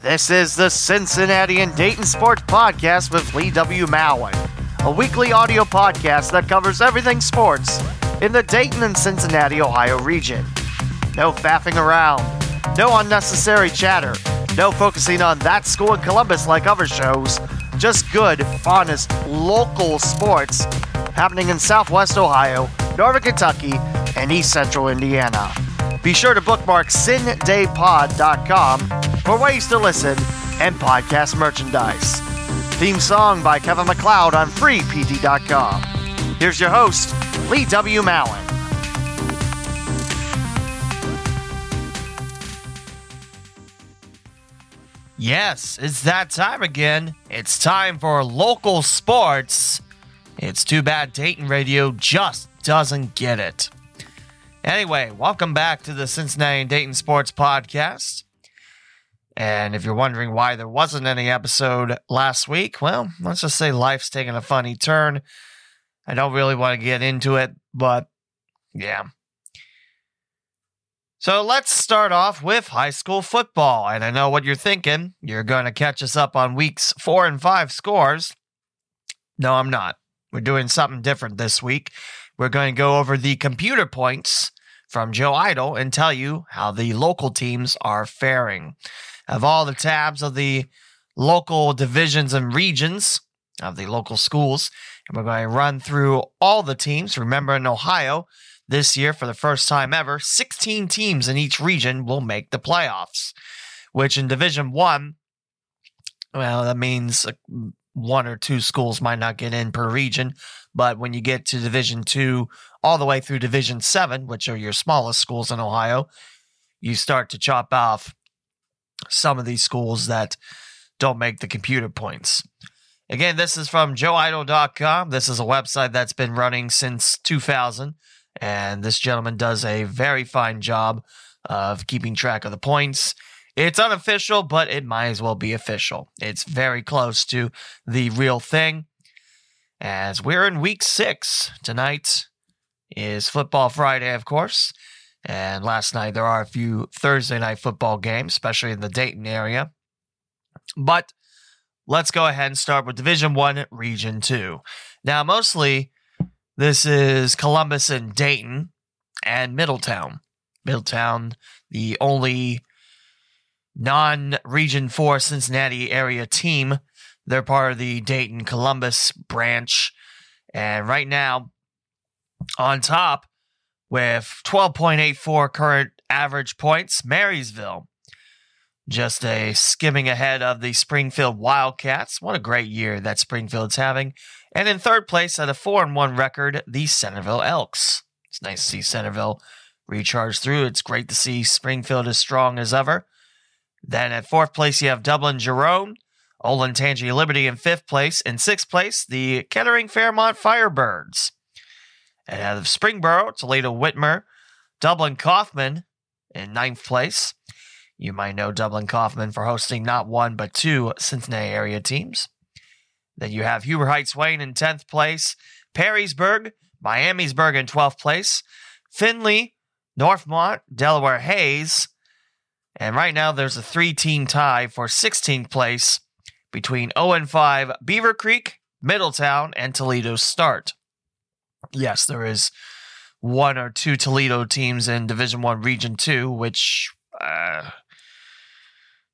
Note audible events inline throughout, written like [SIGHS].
This is the Cincinnati and Dayton Sports Podcast with Lee W. Mowen, a weekly audio podcast that covers everything sports in the Dayton and Cincinnati, Ohio region. No faffing around, no unnecessary chatter, no focusing on that school in Columbus like other shows, just good, honest, local sports happening in Southwest Ohio, Northern Kentucky, and East Central Indiana. Be sure to bookmark cindaypod.com for ways to listen and podcast merchandise. Theme song by Kevin MacLeod on freepd.com. Here's your host, Lee W. Mowen. Yes, it's that time again. It's time for local sports. It's too bad Dayton Radio just doesn't get it. Anyway, welcome back to the Cincinnati and Dayton Sports Podcast. And if you're wondering why there wasn't any episode last week, well, let's just say life's taking a funny turn. I don't really want to get into it, but yeah. So let's start off with high school football. And I know what you're thinking. You're going to catch us up on weeks four and five scores. No, I'm not. We're doing something different this week. We're going to go over the computer points from Joe Eitel and tell you how the local teams are faring. Of all the tabs of the local divisions and regions of the local schools, and we're going to run through all the teams. Remember, in Ohio, this year, for the first time ever, 16 teams in each region will make the playoffs, which in Division One, well, that means uh, one or two schools might not get in per region. But when you get to Division Two, all the way through Division Seven, which are your smallest schools in Ohio, you start to chop off some of these schools that don't make the computer points. Again, this is from joeeitel.com. This is a website that's been running since 2000, and this gentleman does a very fine job of keeping track of the points. It's unofficial, but it might as well be official. It's very close to the real thing. As we're in week six, tonight is Football Friday, of course. And last night there are a few Thursday night football games, especially in the Dayton area. But let's go ahead and start with Division One, Region Two. Now, mostly this is Columbus and Dayton and Middletown. Middletown, the only non-Region Four Cincinnati area team. They're part of the Dayton Columbus branch, and right now on top with 12.84 current average points, Marysville. Just a skimming ahead of the Springfield Wildcats. What a great year that Springfield's having. And in third place at a 4 and 1 record, the Centerville Elks. It's nice to see Centerville recharge through. It's great to see Springfield as strong as ever. Then at fourth place, you have Dublin Jerome, Olentangy Liberty in fifth place. In sixth place, the Kettering Fairmont Firebirds. And out of Springboro, Toledo Whitmer, Dublin Coffman in ninth place. You might know Dublin Coffman for hosting not one but two Cincinnati area teams. Then you have Huber Heights Wayne in 10th place, Perrysburg, Miamisburg in 12th place, Findlay, Northmont, Delaware Hayes, and right now there's a three team tie for 16th place between 0 and 5 Beavercreek, Middletown, and Toledo Start yes, there is one or two Toledo teams in Division One, Region Two, which uh,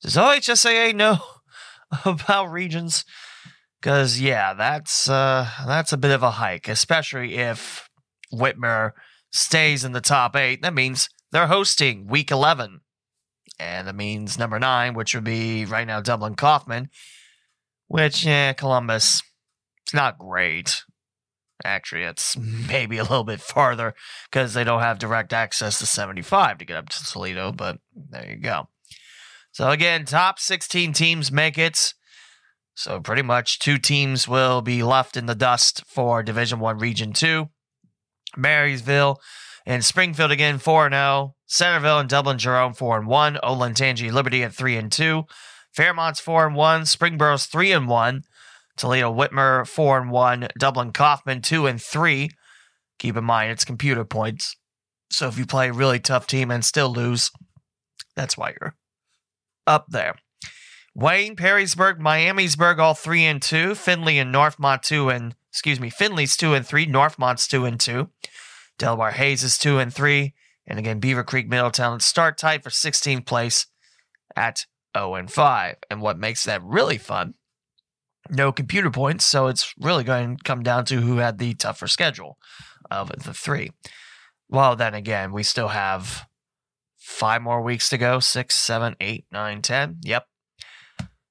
does OHSAA know [LAUGHS] about regions? Because yeah, that's uh, that's a bit of a hike, especially if Whitmer stays in the top eight. That means they're hosting Week Eleven, and that means number nine, which would be right now Dublin Coffman, which yeah, Columbus. It's not great. Actually, it's mm-hmm. maybe a little bit farther because they don't have direct access to 75 to get up to Toledo, but there you go. So, again, top 16 teams make it. So, pretty much two teams will be left in the dust for Division 1 Region 2. Marysville and Springfield again 4 0. Centerville and Dublin Jerome 4 and 1. tangi Liberty at 3 and 2. Fairmont's 4 and 1. Springboro's 3 and 1. Toledo Whitmer 4 and 1. Dublin Coffman 2 and 3. Keep in mind it's computer points. So if you play a really tough team and still lose, that's why you're up there. Wayne, Perrysburg, Miamisburg all 3 and 2. Findlay and Northmont 2 and excuse me, Findlay's 2 and 3, Northmont's 2 and 2. Delmar Hayes is two and three. And again, Beavercreek Middletown start tight for 16th place at 0 and 5. And what makes that really fun, no computer points. So it's really going to come down to who had the tougher schedule of the three. Well, then again, we still have five more weeks to go six, seven, eight, nine, ten. Yep.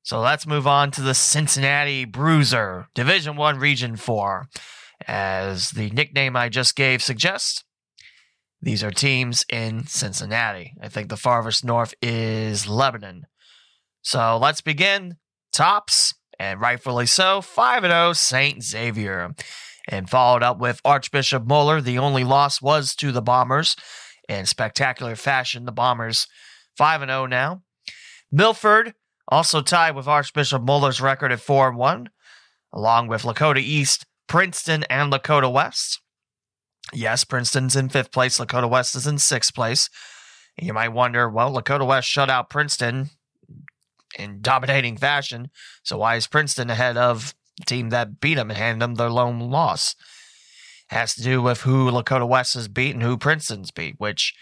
So let's move on to the Cincinnati Bruiser, Division One, Region Four. As the nickname I just gave suggests, these are teams in Cincinnati. I think the farthest north is Lebanon. So let's begin. Tops, and rightfully so, 5 0 St. Xavier. And followed up with Archbishop Moeller. The only loss was to the Bombers. In spectacular fashion, the Bombers 5 0 now. Milford also tied with Archbishop Moeller's record at 4 1, along with Lakota East, Princeton, and Lakota West. Yes, Princeton's in fifth place. Lakota West is in sixth place. You might wonder, well, Lakota West shut out Princeton in dominating fashion. So why is Princeton ahead of the team that beat them and handed them their lone loss? It has to do with who Lakota West has beat and who Princeton's beat, which,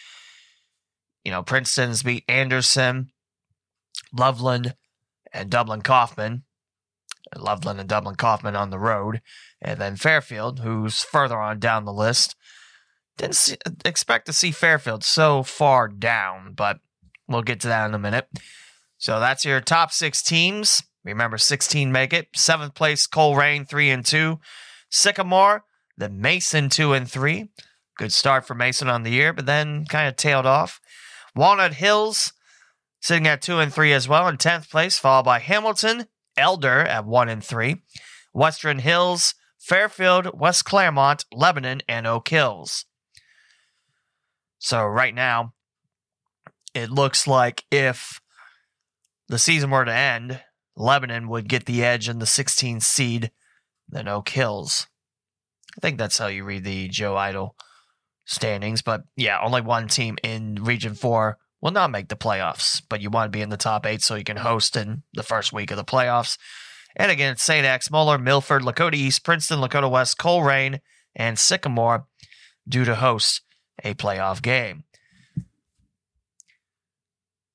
you know, Princeton's beat Anderson, Loveland, and Dublin Coffman. Loveland and Dublin Coffman on the road. And then Fairfield, who's further on down the list. Didn't see, expect to see Fairfield so far down, but we'll get to that in a minute. So that's your top six teams. Remember, 16 make it. Seventh place, Colerain, 3 and 2. Sycamore, the Mason, 2 and 3. Good start for Mason on the year, but then kind of tailed off. Walnut Hills, sitting at 2 and 3 as well in 10th place, followed by Hamilton, Elder at 1 and 3. Western Hills, Fairfield, West Clermont, Lebanon, and Oak Hills. So right now, it looks like if the season were to end, Lebanon would get the edge in the 16th seed than Oak Hills. I think that's how you read the Joe Eitel standings. But yeah, only one team in Region 4 will not make the playoffs, but you want to be in the top eight so you can host in the first week of the playoffs. And again, St. X, Muller, Milford, Lakota East, Princeton, Lakota West, Colerain, and Sycamore due to host a playoff game.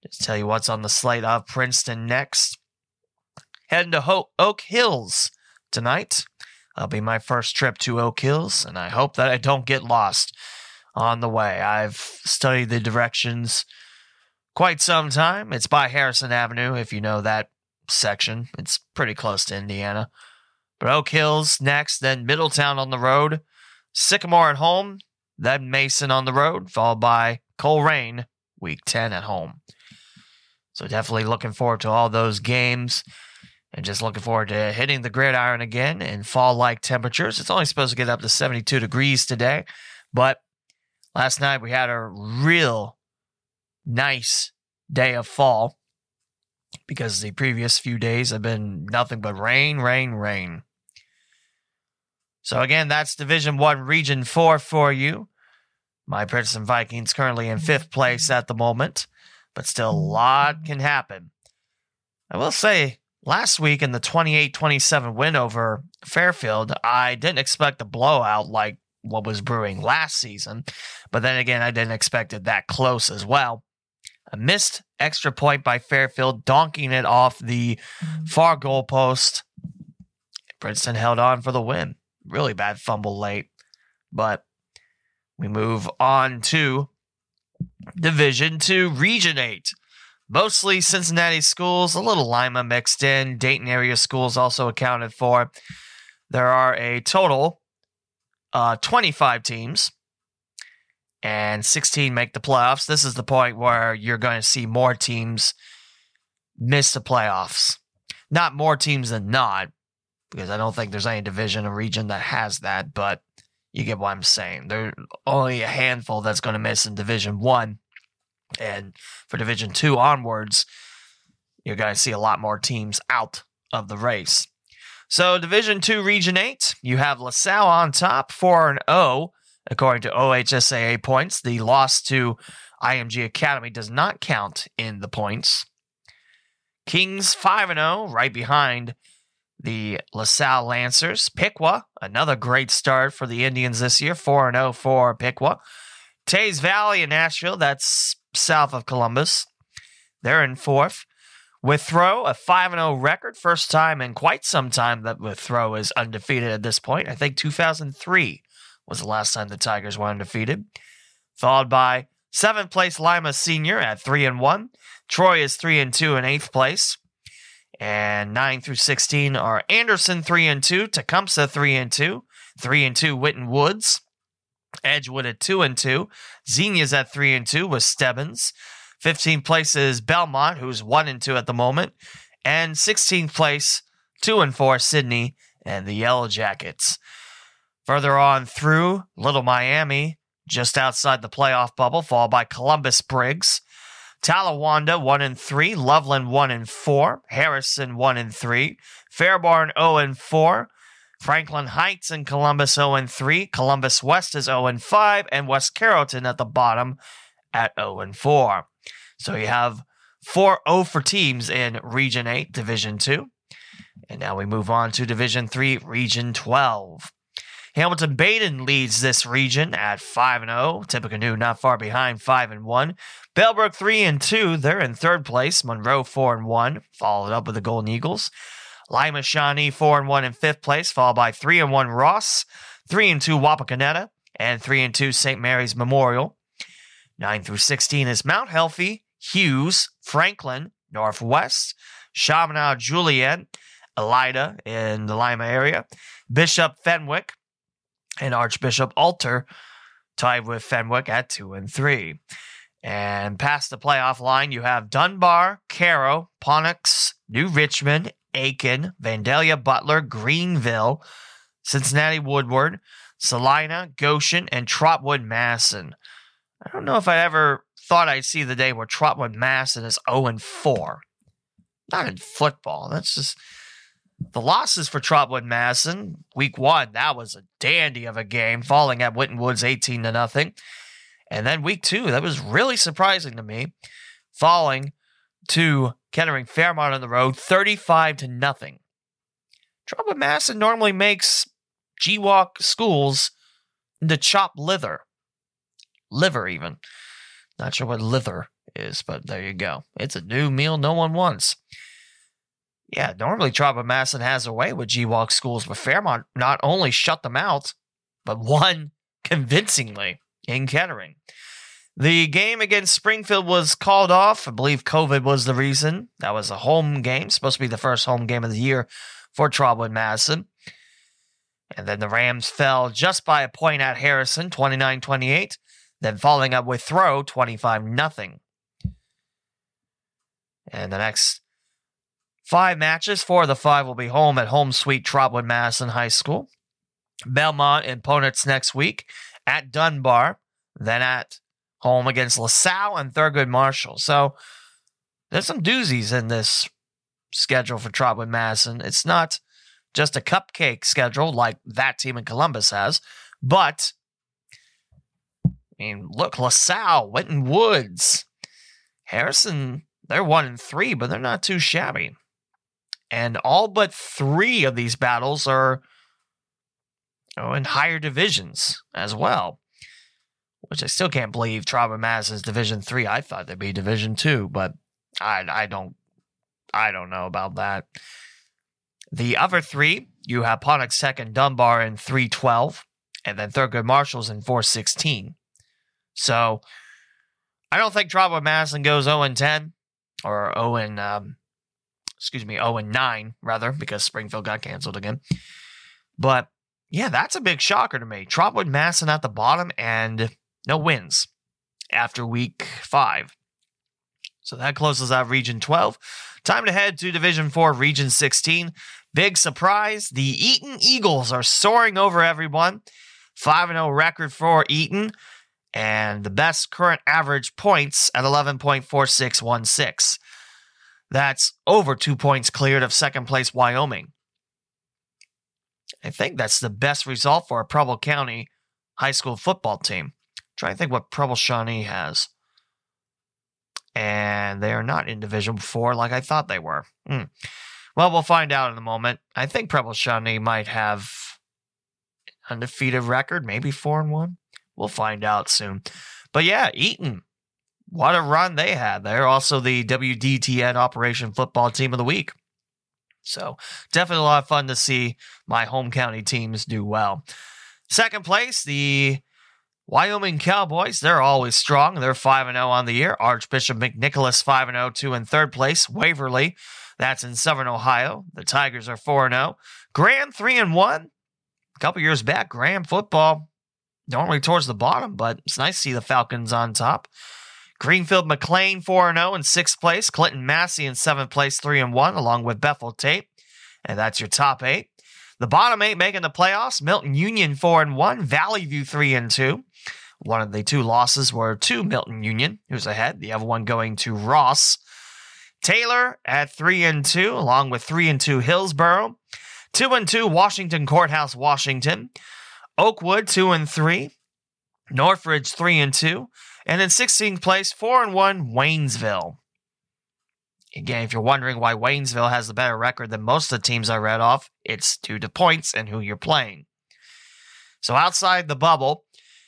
Just tell you what's on the slate of Princeton next. Heading to Ho- Oak Hills tonight. That'll be my first trip to Oak Hills, and I hope that I don't get lost on the way. I've studied the directions quite some time. It's by Harrison Avenue, if you know that section. It's pretty close to Indiana. But Oak Hills next, then Middletown on the road, Sycamore at home, then Mason on the road, followed by Colerain, week 10 at home. So definitely looking forward to all those games and just looking forward to hitting the gridiron again in fall like temperatures. It's only supposed to get up to 72 degrees today, but last night we had a real nice day of fall because the previous few days have been nothing but rain, rain, rain. So again, that's Division 1 Region 4 for you. My Princeton Vikings currently in 5th place at the moment but still a lot can happen. I will say, last week in the 28 27 win over Fairfield, I didn't expect a blowout like what was brewing last season, but then again, I didn't expect it that close as well. A missed extra point by Fairfield, donking it off the far goal post. Princeton held on for the win. Really bad fumble late, but we move on to Division 2 Region 8. Mostly Cincinnati schools, a little Lima mixed in. Dayton area schools also accounted for. There are a total uh, 25 teams, and 16 make the playoffs. This is the point where you're going to see more teams miss the playoffs. Not more teams than not, because I don't think there's any division or region that has that, but you get what I'm saying. There's only a handful that's going to miss in Division One, and for Division Two onwards, you're going to see a lot more teams out of the race. So Division Two, Region Eight, you have LaSalle on top, four and zero oh, according to OHSAA points. The loss to IMG Academy does not count in the points. Kings 5 0, right behind the LaSalle Lancers. Piqua, another great start for the Indians this year, 4 0 for Piqua. Teays Valley in Ashville, that's south of Columbus. They're in fourth. Withrow, a 5 0 record, first time in quite some time that Withrow is undefeated at this point. I think 2003 was the last time the Tigers were undefeated. Followed by seventh place Lima Senior at 3 and 1. Troy is 3 and 2 in eighth place. And 9 through 16 are Anderson 3 and 2, Tecumseh 3 and 2, 3 and 2 Winton Woods, Edgewood at 2 and 2, Xenia's at 3 and 2 with Stebbins. 15th place is Belmont, who's 1 and 2 at the moment, and 16th place 2 and 4 Sidney and the Yellow Jackets. Further on through Little Miami, just outside the playoff bubble, followed by Columbus Briggs. Talawanda 1 and 3, Loveland 1 and 4, Harrison 1 and 3, Fairborn 0 and 4, Franklin Heights and Columbus 0 and 3, Columbus West is 0 and 5, and West Carrollton at the bottom at 0 and 4. So you have four 0 for teams in Region 8, Division 2. And now we move on to Division 3, Region 12. Hamilton Badin leads this region at 5 and 0. Tippecanoe not far behind 5 and 1. Bellbrook 3 and 2. They're in third place. Monroe 4 and 1, followed up with the Golden Eagles. Lima Shawnee 4 and 1 in fifth place, followed by 3 and 1 Ross, 3 and 2 Wapakoneta, and 3 and 2 St. Mary's Memorial. 9 through 16 is Mount Healthy, Hughes, Franklin, Northwest, Chaminade Julienne, Elida in the Lima area, Bishop Fenwick, and Archbishop Alter tied with Fenwick at two and three. And past the playoff line, you have Dunbar, Caro, Ponitz, New Richmond, Aiken, Vandalia Butler, Greenville, Cincinnati Woodward, Celina, Goshen, and Trotwood Madison. I don't know if I ever thought I'd see the day where Trotwood Madison is 0 and 4. Not in football. That's just the losses for Trotwood Madison, week one, that was a dandy of a game, falling at Winton Woods 18 to nothing. And then week two, that was really surprising to me, falling to Kettering Fairmont on the road 35 to nothing. Trotwood Madison normally makes GWOC schools into chop liver. Liver, even. Not sure what liver is, but there you go. It's a new meal no one wants. Yeah, normally Trotwood Madison has a way with GWOC schools, but Fairmont not only shut them out, but won [LAUGHS] convincingly in Kettering. The game against Springfield was called off. I believe COVID was the reason. That was a home game, supposed to be the first home game of the year for Trotwood Madison. And then the Rams fell just by a point at Harrison, 29 28, then following up with throw, 25 0. And the next Five matches. Four of the five will be home at home sweet Trotwood Madison High School. Belmont and Ponitz next week at Dunbar, then at home against LaSalle and Thurgood Marshall. So there's some doozies in this schedule for Trotwood Madison. It's not just a cupcake schedule like that team in Columbus has, but I mean, look, LaSalle, Winton Woods, Harrison, they're one and three, but they're not too shabby. And all but three of these battles are in higher divisions as well. Which I still can't believe Trotwood Mass is Division Three. I thought they'd be Division Two, but I I don't I don't know about that. The other three, you have Ponitz Tech and Dunbar in 312, and then Thurgood Marshall's in 416. So I don't think Trotwood Madison goes 0 10 or 0 um, excuse me, 0 and 9, rather, because Springfield got canceled again. But yeah, that's a big shocker to me. Trotwood Madison at the bottom and no wins after week five. So that closes out Region 12. Time to head to Division 4, Region 16. Big surprise the Eaton Eagles are soaring over everyone. 5 0 record for Eaton, and the best current average points at 11.4616. That's over two points cleared of second place Wyoming. I think that's the best result for a Preble County high school football team. Trying to think what Preble Shawnee has. and they are not in Division Four like I thought they were. Hmm. Well, we'll find out in a moment. I think Preble Shawnee might have undefeated record, maybe four and one. We'll find out soon. But yeah, Eaton, what a run they had. They're also the WDTN Operation Football Team of the Week. So definitely a lot of fun to see my home county teams do well. Second place, the Wyoming Cowboys. They're always strong. They're 5 0 on the year. Archbishop McNicholas 5 0, 2 in third place. Waverly, that's in Southern Ohio. The Tigers are 4 0. Graham 3 and 1. A couple years back, Graham football normally towards the bottom, but it's nice to see the Falcons on top. Greenfield McLean 4 0 in sixth place. Clinton Massie in seventh place, 3 and 1, along with Bethel Tate. And that's your top eight. The bottom eight making the playoffs Milton Union 4 and 1, Valley View 3 and 2. One of the two losses were to Milton Union, who's ahead. The other one going to Ross. Taylor at 3 and 2, along with 3 and 2 Hillsboro. 2 and 2 Washington Courthouse, Washington. Oakwood 2 and 3. Northridge 3 and 2. And in 16th place, 4 and 1 Waynesville. Again, if you're wondering why Waynesville has the better record than most of the teams I read off, it's due to points and who you're playing. So outside the bubble,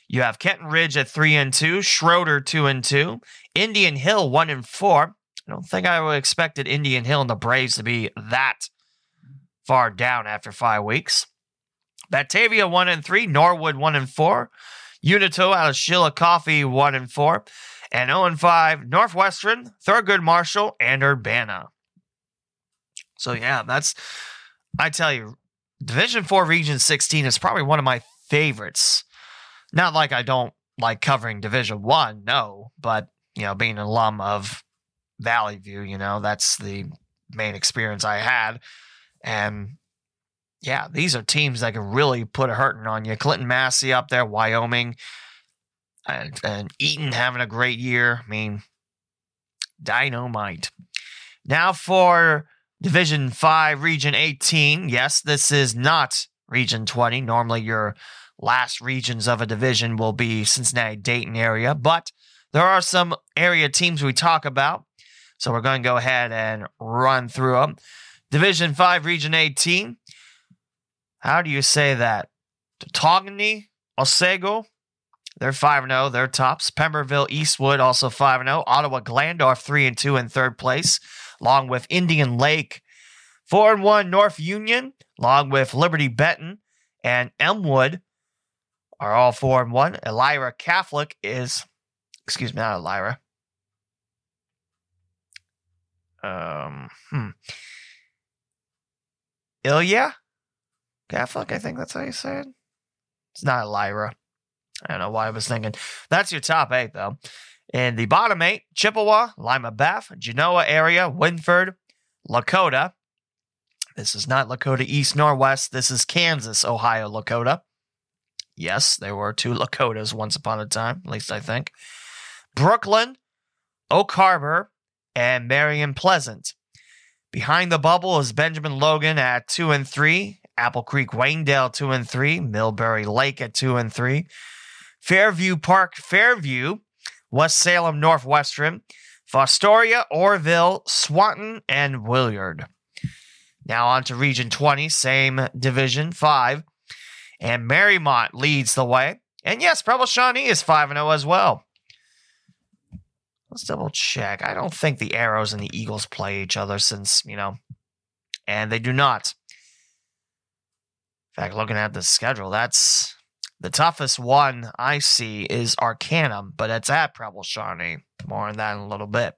you have Kenton Ridge at 3 and 2, Shroder 2 and 2, Indian Hill 1 and 4. I don't think I would expected Indian Hill and the Braves to be that far down after 5 weeks. Batavia 1 and 3, Norwood 1 and 4, Unioto out of Chillicothe 1 and 4, and 0 and 5, Northwestern, Thurgood Marshall, and Urbana. So yeah, that's I tell you, Division 4 Region 16 is probably one of my favorites. Not like I don't like covering Division 1, no, but you know, being an alum of Valley View, you know, that's the main experience I had. And yeah, these are teams that can really put a hurting on you. Clinton Massie up there, Wyoming, and, and Eaton having a great year. I mean, dynamite. Now for Division 5, Region 18. Yes, this is not Region 20. Normally, your last regions of a division will be Cincinnati Dayton area, but there are some area teams we talk about. So we're going to go ahead and run through them. Division 5, Region 18. How do you say that? Togany, Otsego, they're 5 0. They're tops. Pemberville, Eastwood, also 5 0. Ottawa, Glandorf, 3 and 2 in third place, along with Indian Lake, 4 and 1. North Union, along with Liberty Benton and Elmwood, are all 4 and 1. Elira Catholic is, excuse me, not Elmira. Um, hmm. Ilya Catholic, I think that's how you say it. It's not Lyra. I don't know why I was thinking. That's your top eight, though. In the bottom eight, Chippewa, Lima Bath, Genoa area, Wynford, Lakota. This is not Lakota East nor West. This is Kansas, Ohio, Lakota. Yes, there were two Lakotas once upon a time, at least I think. Brooklyn, Oak Harbor, and Marion Pleasant. Behind the bubble is Benjamin Logan at two and three, Apple Creek Waynedale two and three, Millbury Lake at two and three, Fairview Park Fairview, West Salem Northwestern, Fostoria, Orrville, Swanton, and Willard. Now on to Region 20, same Division 5. And Marymount leads the way. And yes, Preble Shawnee is 5 0 as well. Let's double check. I don't think the Arrows and the Eagles play each other since, you know, and they do not. Fact, looking at the schedule, that's the toughest one I see is Arcanum, but it's at Preble Shawnee. More on that in a little bit.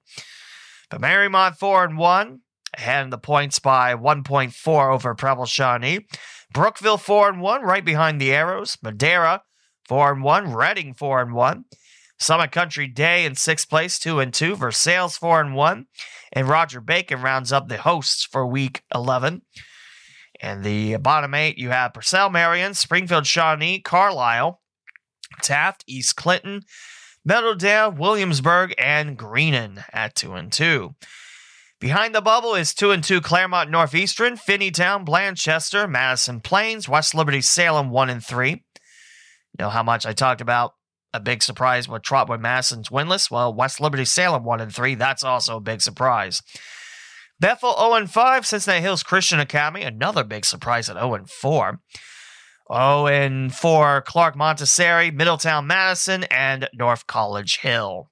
But Marymount 4 and 1, ahead in the points by 1.4 over Preble Shawnee. Brookville 4 and 1, right behind the Arrows. Madeira 4 and 1, Reading 4 and 1. Summit Country Day in sixth place, 2 and 2. Versailles 4 and 1. And Roger Bacon rounds up the hosts for week 11. And the bottom eight, you have Purcell Marion, Springfield Shawnee, Carlisle, Taft, East Clinton, Meadowdale, Williamsburg, and Greenon at 2 and 2. Behind the bubble is 2 and 2 Clermont Northeastern, Finneytown, Blanchester, Madison Plains, West Liberty Salem 1 and 3. You know how much I talked about a big surprise with Trotwood Madison's winless. Well, West Liberty Salem 1 and 3. That's also a big surprise. Bethel 0 and 5. Cincinnati Hills Christian Academy. Another big surprise at 0 and 4. 0 and 4. Clark Montessori, Middletown Madison, and North College Hill.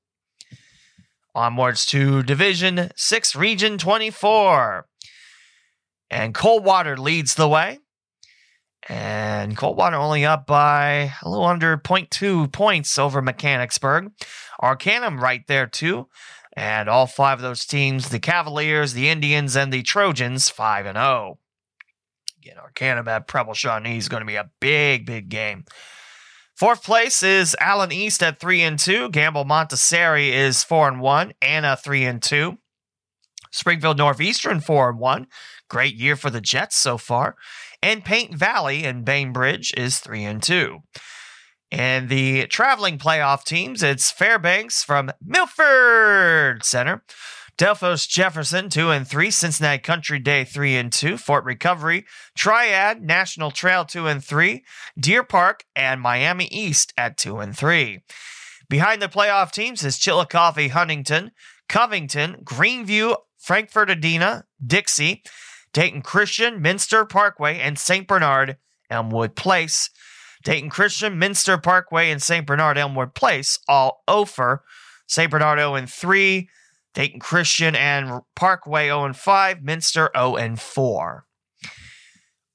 Onwards to Division 6, Region 24. And Coldwater leads the way. And Coldwater only up by a little under 0.2 points over Mechanicsburg. Arcanum right there, too. And all five of those teams the Cavaliers, the Indians, and the Trojans 5 and 0. Again, Arcanum at Preble Shawnee is going to be a big, big game. Fourth place is Allen East at 3 and 2. Gamble Montessori is 4 and 1. Anna 3 and 2. Springfield Northeastern 4 and 1. Great year for the Jets so far. And Paint Valley and Bainbridge is 3 and 2. And the traveling playoff teams, it's Fairbanks from Milford Center, Delphos Jefferson 2 and 3, Cincinnati Country Day 3 and 2, Fort Recovery, Triad, National Trail 2 and 3, Deer Park, and Miami East at 2 and 3. Behind the playoff teams is Chillicothe Huntington, Covington, Greeneview, Frankfort Adena, Dixie, Dayton Christian, Minster Parkway, and St. Bernard, Elmwood Place. Dayton Christian, Minster Parkway, and St. Bernard, Elmwood Place, all over. St. Bernard 0 and 3, Dayton Christian and Parkway 0 and 5, Minster 0 and 4.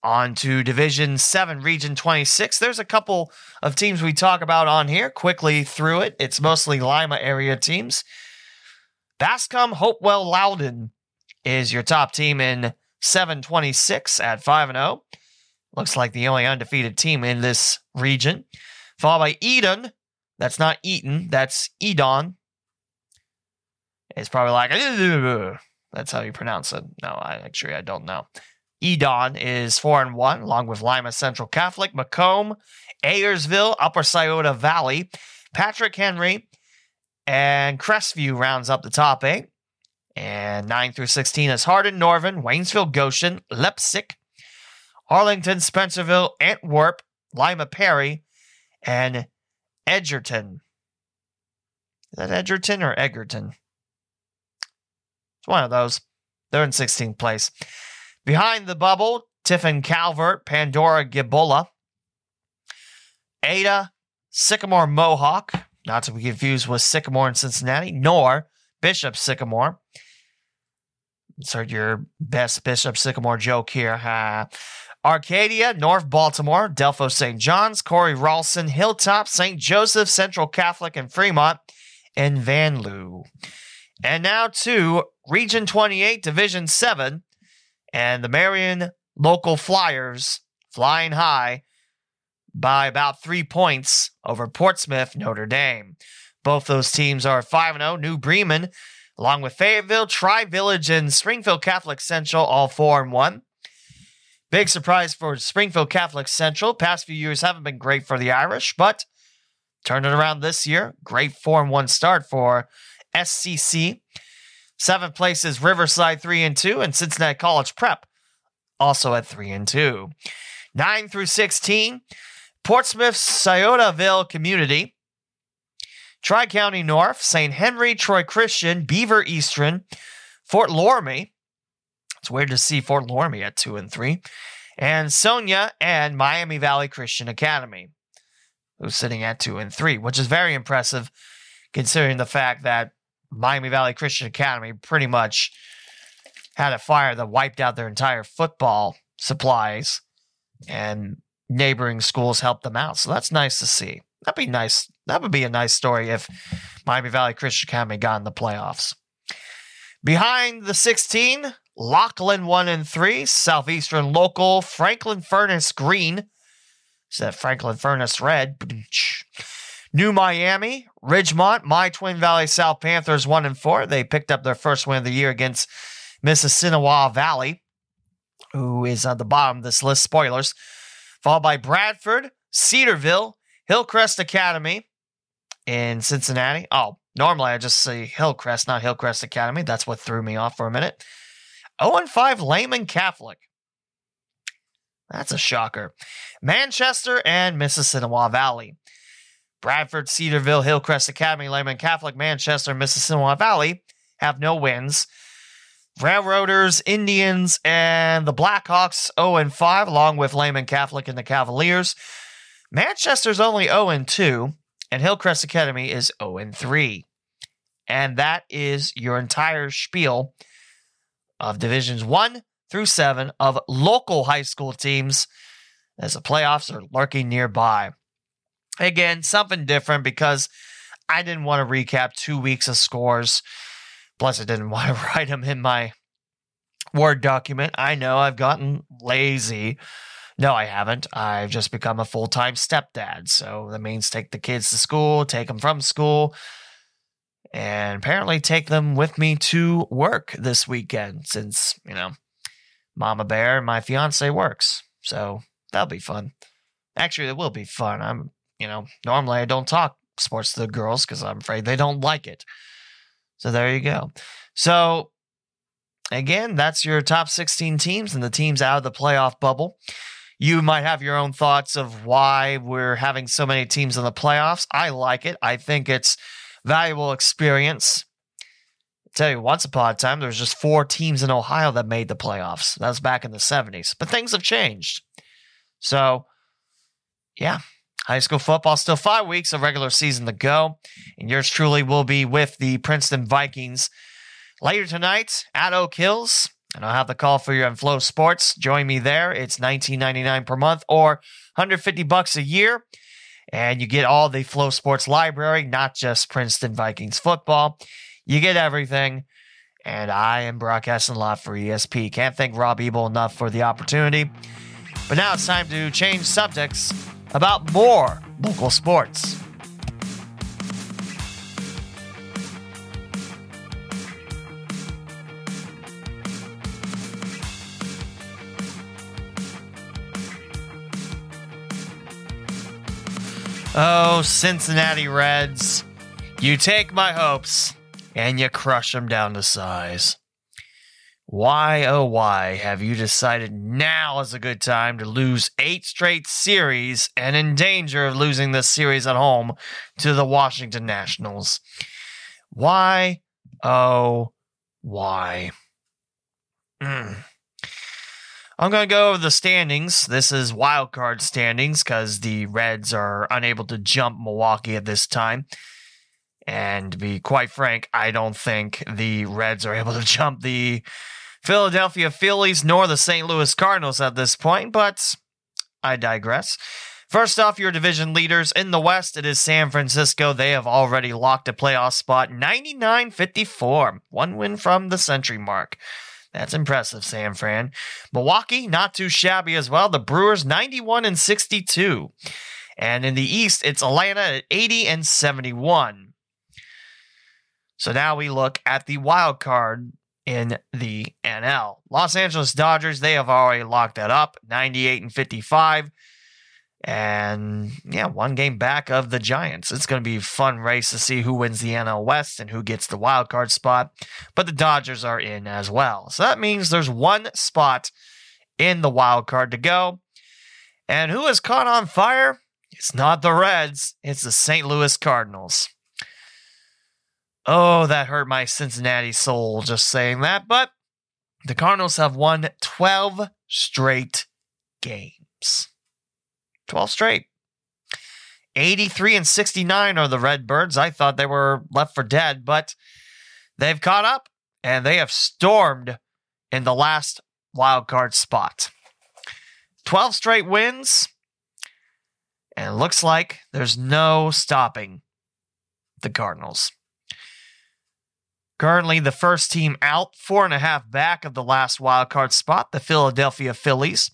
On to Division 7, Region 26. There's a couple of teams we talk about on here. Quickly through it. It's mostly Lima area teams. Bascom Hopewell Loudon is your top team in 726 at 5 and 0. Looks like the only undefeated team in this region. Followed by Eden. That's not Eaton, that's Edon. It's probably like, that's how you pronounce it. No, I actually I don't know. Edon is 4 and 1, along with Lima Central Catholic, McComb, Ayersville, Upper Scioto Valley, Patrick Henry, and Crestview rounds up the top eight. And 9 through 16 is Hardin, Norvin, Waynesville, Goshen, Leipsic, Arlington, Spencerville, Antwerp, Lima Perry, and Edgerton. Is that Edgerton or Egerton? It's one of those. They're in 16th place. Behind the bubble, Tiffin Calvert, Pandora Gilboa, Ada, Sycamore Mohawk, not to be confused with Sycamore in Cincinnati, nor Bishop Sycamore. Insert your best Bishop Sycamore joke here. Arcadia, North Baltimore, Delphos St. John's, Cory Rawson, Hilltop, St. Joseph, Central Catholic, and Fremont, and Vanlue. And now to Region 28, Division 7, and the Marion local Flyers flying high by about three points over Portsmouth, Notre Dame. Both those teams are 5 0. New Bremen, along with Fayetteville, Tri Village, and Springfield Catholic Central, all 4 and 1. Big surprise for Springfield Catholic Central. Past few years haven't been great for the Irish, but turned it around this year. Great 4 and 1 start for SCC. Seventh place is Riverside 3 and 2, and Cincinnati College Prep also at 3 and 2. 9 through 16, Portsmouth Sciotoville Community, Tri County North, St. Henry, Troy Christian, Beaver Eastern, Fort Loramie. It's weird to see Fort Loramie at 2 and 3. Ansonia and Miami Valley Christian Academy, who's sitting at 2 and 3, which is very impressive considering the fact that Miami Valley Christian Academy pretty much had a fire that wiped out their entire football supplies, and neighboring schools helped them out. So that's nice to see. That'd be nice. That would be a nice story if Miami Valley Christian Academy got in the playoffs. Behind the 16, Lachlan 1 and 3, Southeastern Local, Franklin Furnace Green. Is that Franklin Furnace Red? New Miami, Ridgemont, my Twin Valley South Panthers one and four. They picked up their first win of the year against Mississinawa Valley, who is on the bottom of this list. Spoilers. Followed by Bradford, Cedarville, Hillcrest Academy in Cincinnati. Oh, normally I just say Hillcrest, not Hillcrest Academy. That's what threw me off for a minute. 0 and 5 Lehman Catholic. That's a shocker. Manchester and Mississinawa Valley. Bradford, Cedarville, Hillcrest Academy, Lehman Catholic, Manchester, Mississinawa Valley have no wins. Railroaders, Indians, and the Blackhawks 0 and 5, along with Lehman Catholic and the Cavaliers. Manchester's only 0 and 2, and Hillcrest Academy is 0 and 3. And that is your entire spiel of divisions 1 through 7 of local high school teams as the playoffs are lurking nearby. Again, something different because I didn't want to recap two weeks of scores. Plus, I didn't [LAUGHS] want to write them in my Word document. I know I've gotten lazy. No, I haven't. I've just become a full time stepdad. So that means take the kids to school, take them from school, and apparently take them with me to work this weekend since, you know, Mama Bear my fiance works. So that'll be fun. Actually, it will be fun. I'm, you know, normally I don't talk sports to the girls because I'm afraid they don't like it. So there you go. So again, that's your top 16 teams and the teams out of the playoff bubble. You might have your own thoughts of why we're having so many teams in the playoffs. I like it. I think it's valuable experience. I tell you, once upon a time, there was just four teams in Ohio that made the playoffs. That was back in the 70s. But things have changed. So, yeah, high school football still five weeks of regular season to go. And yours truly will be with the Princeton Vikings later tonight at Oak Hills and I'll have the call for you on Flow Sports. Join me there. It's $19.99 per month or 150 bucks a year. And you get all the Flow Sports library, not just Princeton Vikings football. You get everything. And I am broadcasting live for ESP. Can't thank Rob Ebel enough for the opportunity. But now it's time to change subjects about more local sports. Oh, Cincinnati Reds, you take my hopes and you crush them down to size. Why, oh, why have you decided now is a good time to lose eight straight series and in danger of losing this series at home to the Washington Nationals? Why, oh, why? Mm. I'm going to go over the standings. This is wild card standings because the Reds are unable to jump Milwaukee at this time. And to be quite frank, I don't think the Reds are able to jump the Philadelphia Phillies nor the St. Louis Cardinals at this point, but I digress. First off, your division leaders in the West, it is San Francisco. They have already locked a playoff spot 99 54, one win from the century mark. That's impressive, San Fran. Milwaukee, not too shabby as well. The Brewers, 91 and 62. And in the East, it's Atlanta at 80 and 71. So now we look at the wild card in the NL. Los Angeles Dodgers, they have already locked that up, 98 and 55 and yeah, one game back of the Giants. It's going to be a fun race to see who wins the NL West and who gets the wild card spot. But the Dodgers are in as well. So that means there's one spot in the wild card to go. And who is caught on fire? It's not the Reds, it's the St. Louis Cardinals. Oh, that hurt my Cincinnati soul just saying that. But the Cardinals have won 12 straight games. 12 straight. 83 and 69 are the Redbirds. I thought they were left for dead, but they've caught up and they have stormed in the last wild card spot. 12 straight wins, and it looks like there's no stopping the Cardinals. Currently, the first team out, four and a half back of the last wild card spot, the Philadelphia Phillies,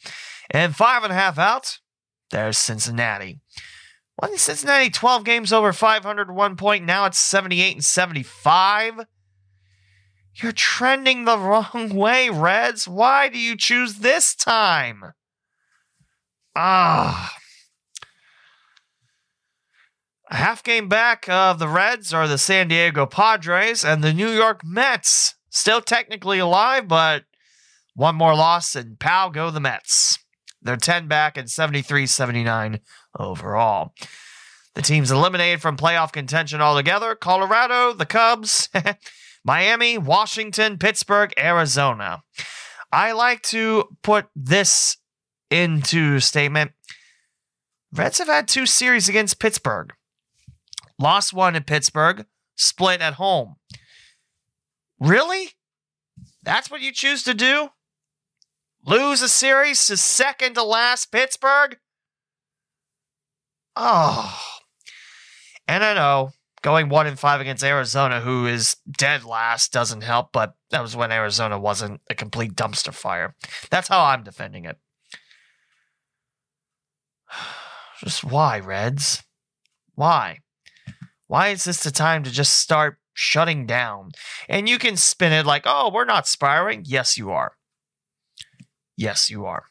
and five and a half out, there's Cincinnati. Wasn't Cincinnati 12 games over 500 one point? Now it's 78 and 75. You're trending the [LAUGHS] wrong way, Reds. Why do you choose this time? Ah. A half game back of the Reds are the San Diego Padres and the New York Mets. Still technically alive, but one more loss and pow go the Mets. They're 10 back and 73 79 overall. The teams eliminated from playoff contention altogether Colorado, the Cubs, [LAUGHS] Miami, Washington, Pittsburgh, Arizona. I like to put this into statement. Reds have had two series against Pittsburgh. Lost one in Pittsburgh, split at home. Really? That's what you choose to do? Lose a series to second to last Pittsburgh? Oh. And I know going one and five against Arizona, who is dead last, doesn't help, but that was when Arizona wasn't a complete dumpster fire. That's how I'm defending it. [SIGHS] Just why, Reds? Why? Why is this the time to just start shutting down? And you can spin it like, oh, we're not spiraling. Yes, you are. Yes, you are.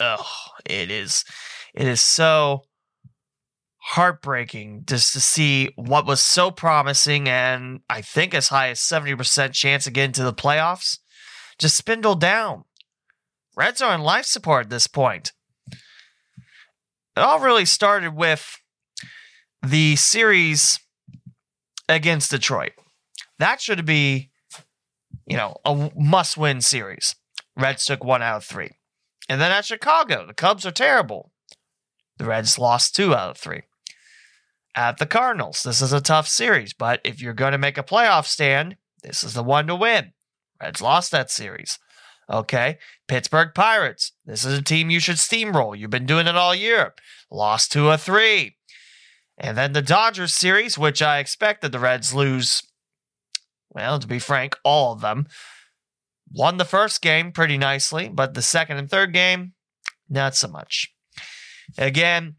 Ugh, it is. It is so heartbreaking just to see what was so promising and I think as high as 70% chance of getting to the playoffs just spindle down. Reds are on life support at this point. It all really started with the series against Detroit. That should be, you know, a must win series. Reds took one out of three. And then at Chicago, the Cubs are terrible. The Reds lost two out of three. At the Cardinals, this is a tough series, but if you're going to make a playoff stand, this is the one to win. Reds lost that series. Okay. Pittsburgh Pirates, this is a team you should steamroll. You've been doing it all year. Lost two of three. And then the Dodgers series, which I expected the Reds lose, well, to be frank, all of them. Won the first game pretty nicely, but the second and third game, not so much. Again,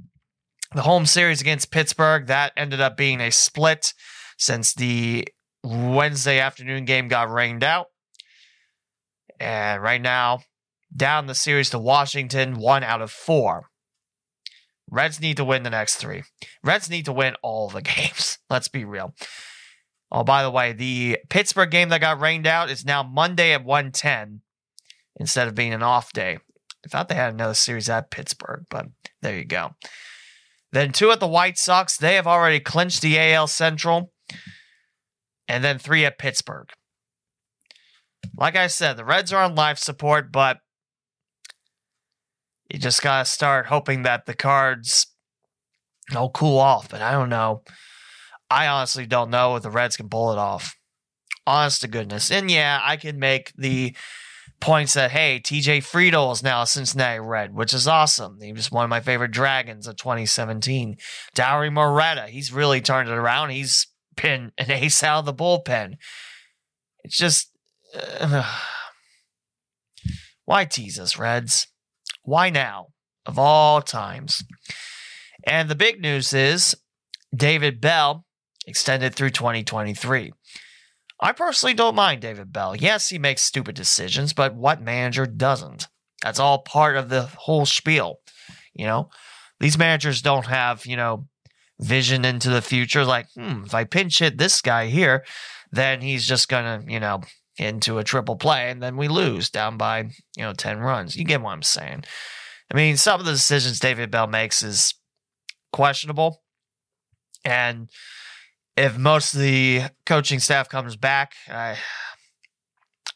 the home series against Pittsburgh, that ended up being a split since the Wednesday afternoon game got rained out. And right now, down the series to Washington, one out of four. Reds need to win the next three. Reds need to win all the [LAUGHS] games. Let's be real. Oh, by the way, the Pittsburgh game that got rained out is now Monday at 110 instead of being an off day. I thought they had another series at Pittsburgh, but there you go. Then two at the White Sox. They have already clinched the AL Central. And then three at Pittsburgh. Like I said, the Reds are on life support, but you just got to start hoping that the cards will cool off. But I don't know. I honestly don't know if the Reds can pull it off. Honest to goodness. And yeah, I can make the points that, hey, TJ Friedl is now a Cincinnati Red, which is awesome. He was one of my favorite Dragons of 2017. Dauri Moreta, he's really turned it around. He's been an ace out of the bullpen. It's just. Uh, [SIGHS] why tease us, Reds? Why now? Of all times. And the big news is David Bell extended through 2023. I personally don't mind David Bell. Yes, he makes stupid decisions, but what manager doesn't? That's all part of the whole spiel. You know, these managers don't have, you know, vision into the future. Like, hmm, if I pinch hit this guy here, then he's just going to, you know, into a triple play and then we lose down by, you know, 10 runs. You get what I'm saying. I mean, some of the decisions David Bell makes is questionable. And if most of the coaching staff comes back, I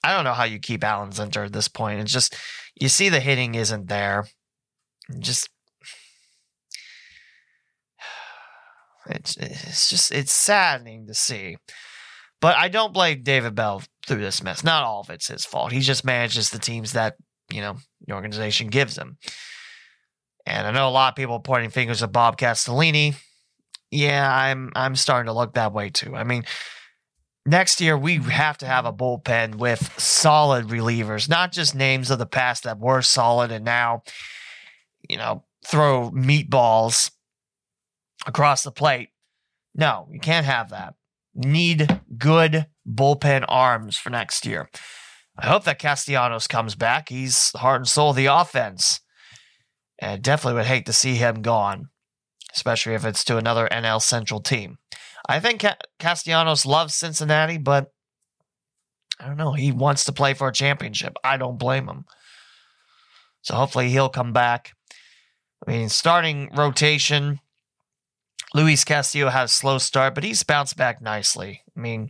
I don't know how you keep Alan Zinter at this point. It's just you see the hitting isn't there. Just [SIGHS] it's it's just it's saddening to see. But I don't blame David Bell through this mess. Not all of it's his fault. He just manages the teams that, you know, the organization gives him. And I know a lot of people pointing fingers at Bob Castellini yeah, I'm I'm starting to look that way too. I mean, next year we have to have a bullpen with solid relievers, not just names of the past that were solid and now, you know, throw meatballs across the plate. No, you can't have that. Need good bullpen arms for next year. I hope that Castellanos comes back. He's heart and soul of the offense. And definitely would hate to see him gone especially if it's to another NL Central team. I think Castellanos loves Cincinnati, but I don't know. He wants to play for a championship. I don't blame him. So hopefully he'll come back. I mean, starting rotation, Luis Castillo had a slow start, but he's bounced back nicely. I mean,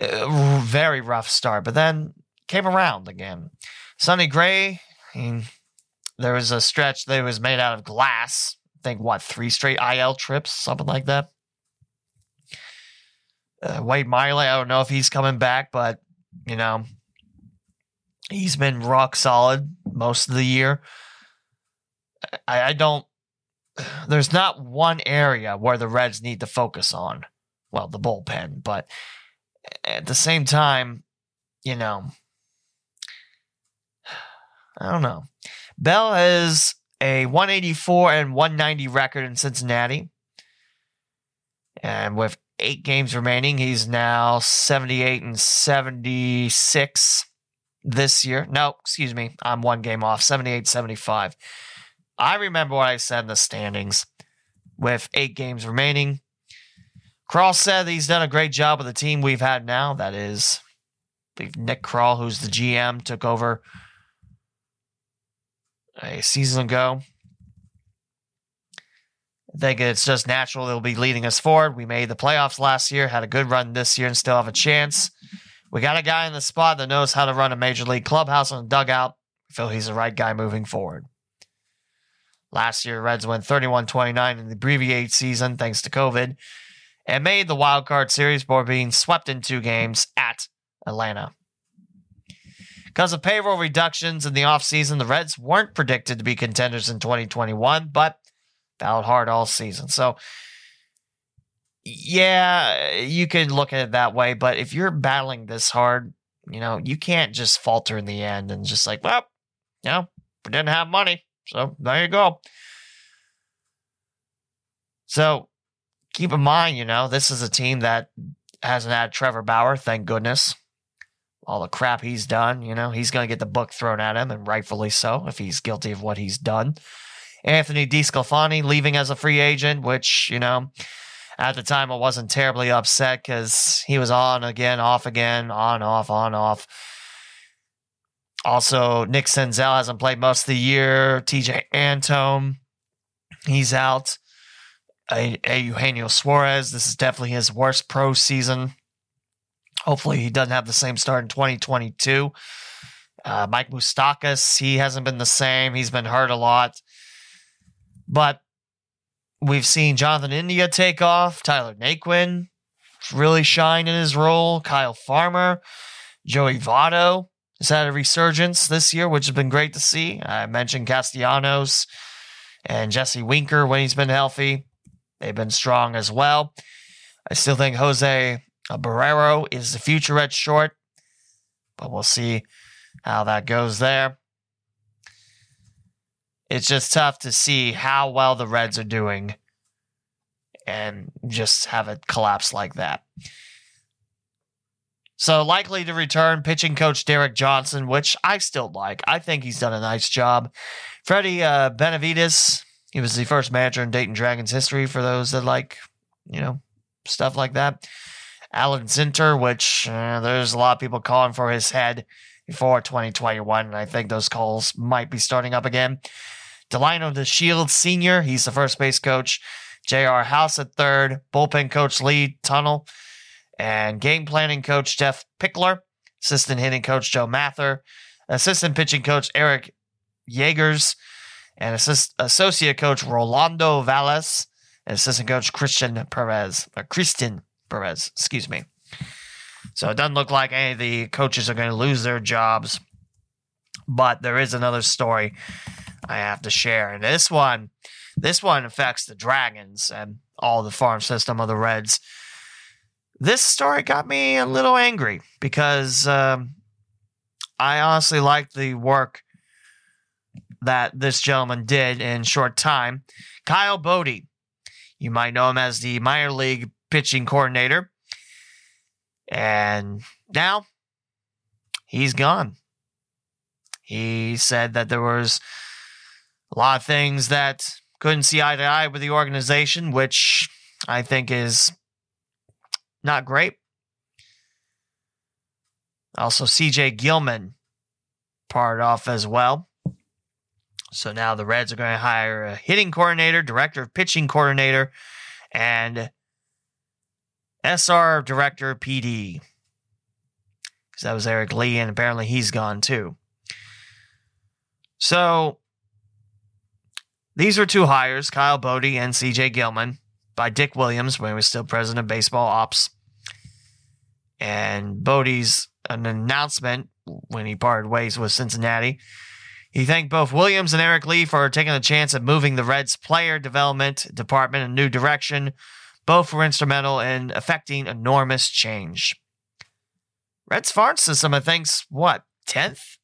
uh, very rough start, but then came around again. Sonny Gray, I mean, there was a stretch that was made out of glass. Think, what, three straight IL trips, something like that. Uh, Wade Miley, I don't know if he's coming back, but, you know, he's been rock solid most of the year. I, I don't [SIGHS] there's not one area where the Reds need to focus on. Well, the bullpen, but at the same time, you know, [SIGHS] I don't know. Bell has a 184 and 190 record in Cincinnati. And with eight games remaining, he's now 78 and 76 this year. No, excuse me. I'm one game off, 78 75. I remember what I said in the standings with eight games remaining. Krall said he's done a great job with the team we've had now. That is, Nick Krall, who's the GM, took over a season ago. I think it's just natural they'll be leading us forward. We made the playoffs last year, had a good run this year, and still have a chance. We got a guy in the spot that knows how to run a major league clubhouse and dugout. I feel he's the right guy moving forward. Last year, Reds went 31 29 in the abbreviated season thanks to COVID and made the wild card series before being swept in two games at Atlanta. Because of payroll reductions in the offseason, the Reds weren't predicted to be contenders in 2021, but battled hard all season. So, yeah, you could look at it that way, but if you're battling this hard, you know, you can't just falter in the end and just like, well, you know, we didn't have money. So there you go. So keep in mind, you know, this is a team that hasn't had Trevor Bauer, thank goodness. All the crap he's done, you know, he's going to get the book thrown at him, and rightfully so, if he's guilty of what he's done. Anthony DeSclafani leaving as a free agent, which, you know, at the time I wasn't terribly upset because he was on again, off again, on, off, on, off. Also, Nick Senzel hasn't played most of the year. Tejay Antone, he's out. A Eugenio Suarez, this is definitely his worst pro season. Hopefully, he doesn't have the same start in 2022. Uh, Mike Moustakas, he hasn't been the same. He's been hurt a lot. But we've seen Jonathan India take off. Tyler Naquin really shine in his role. Kyle Farmer, Joey Votto has had a resurgence this year, which has been great to see. I mentioned Castellanos and Jesse Winker when he's been healthy. They've been strong as well. I still think Jose Barrero is the future at short, but we'll see how that goes there. It's just tough to see how well the Reds are doing and just have it collapse like that. So likely to return pitching coach Derek Johnson, which I still like. I think he's done a nice job. Freddie uh, Benavides, he was the first manager in Dayton Dragons history for those that like, you know, stuff like that. Alan Zinter, which uh, there's a lot of people calling for his head before 2021, and I think those calls might be starting up again. Delino DeShields Sr., he's the first base coach. J.R. House at third. Bullpen coach Lee Tunnell. and game planning coach Jeff Pickler, assistant hitting coach Joe Mather, assistant pitching coach Eric Jagers, and assist, associate coach Rolando Valles, and assistant coach Christian Perez, or Christian Perez, excuse me. So it doesn't look like any of the coaches are going to lose their jobs, but there is another story I have to share, and this one, this one affects the Dragons and all the farm system of the Reds this story got me a little angry because um, I honestly liked the work that this gentleman did in short time. Kyle Boddy, you might know him as the minor league pitching coordinator. And now he's gone. He said that there was a lot of things that couldn't see eye to eye with the organization, which I think is not great. Also, CJ Gillman part off as well. So now the Reds are going to hire a hitting coordinator, director of pitching coordinator, and SR Director PD. Because that was Eric Lee, and apparently he's gone too. So these are two hires Kyle Boddy and CJ Gillman by Dick Williams when he was still president of baseball ops. And Boddy's an announcement when he parted ways with Cincinnati. He thanked both Williams and Eric Lee for taking the chance of moving the Reds player development department in a new direction. Both were instrumental in effecting enormous change. Reds farm system, I think's what, 10th?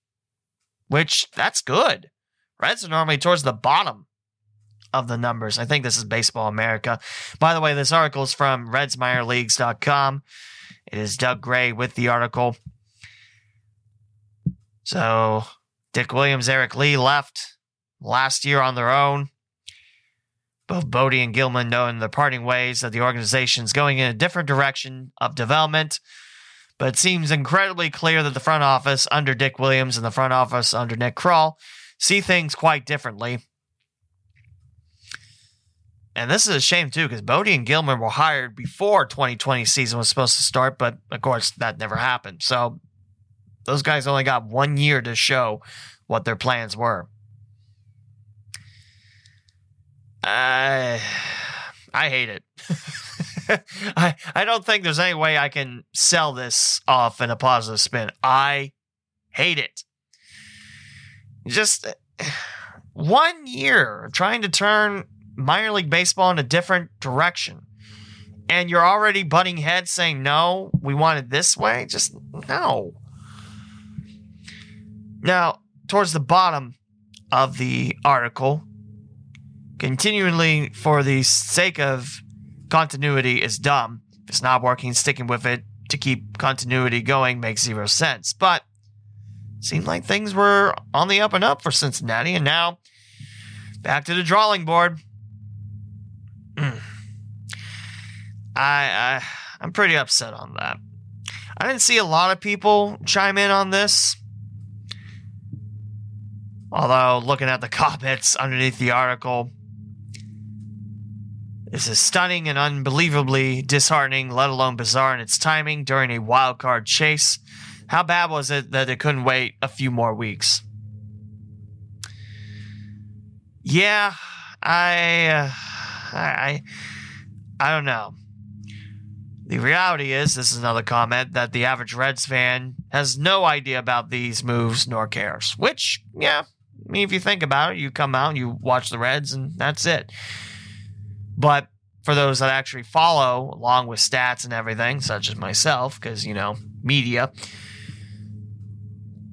Which, that's good. Reds are normally towards the bottom of the numbers. I think this is Baseball America. By the way, this article is from RedsMinorLeagues.com. It is Doug Gray with the article. So, Dick Williams, Eric Lee left last year on their own. Both Boddy and Gillman know in their parting ways that the organization is going in a different direction of development. But it seems incredibly clear that the front office under Dick Williams and the front office under Nick Krall see things quite differently. And this is a shame too, because Boddy and Gillman were hired before 2020 season was supposed to start, but of course that never happened. So those guys only got one year to show what their plans were. I [SIGHS] I hate it. [LAUGHS] I I don't think there's any way I can sell this off in a positive spin. I hate it. Just [SIGHS] one year trying to turn minor league baseball in a different direction. And you're already butting heads saying, no, we want it this way. Just no. Now, towards the bottom of the article, continually for the sake of continuity is dumb. If it's not working, sticking with it to keep continuity going makes zero sense. But seemed like things were on the up and up for Cincinnati, and now back to the drawing board. Hmm. I, I I'm pretty upset on that. I didn't see a lot of people chime in on this. Although looking at the [LAUGHS] comments underneath the article, this is stunning and unbelievably disheartening, let alone bizarre in its timing during a wild card chase. How bad was it that it couldn't wait a few more weeks? Yeah, I, uh, I, I don't know. The reality is, this is another comment that the average Reds fan has no idea about these moves nor cares. Which, yeah, I mean, if you think about it, you come out, you watch the Reds, and that's it. But for those that actually follow along with stats and everything, such as myself, because, you know, media,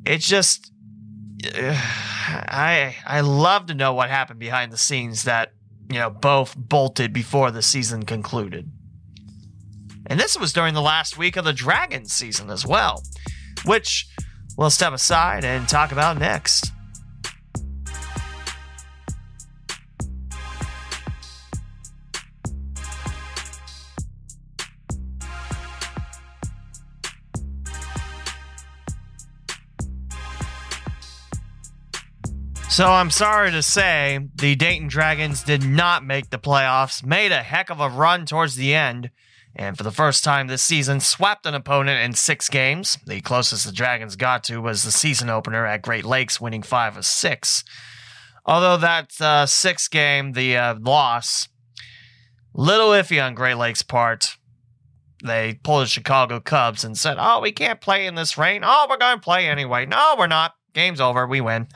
it's just. I I love to know what happened behind the scenes that you know both bolted before the season concluded. And this was during the last week of the Dragons season as well, which we'll step aside and talk about next. So I'm sorry to say, the Dayton Dragons did not make the playoffs, made a heck of a run towards the end, and for the first time this season, swept an opponent in six games. The closest the Dragons got to was the season opener at Great Lakes, winning five of six. Although that uh, sixth game, the uh, loss, little iffy on Great Lakes' part. They pulled the Chicago Cubs and said, "Oh, we can't play in this rain. Oh, we're going to play anyway. No, we're not. Game's over. We win." [LAUGHS]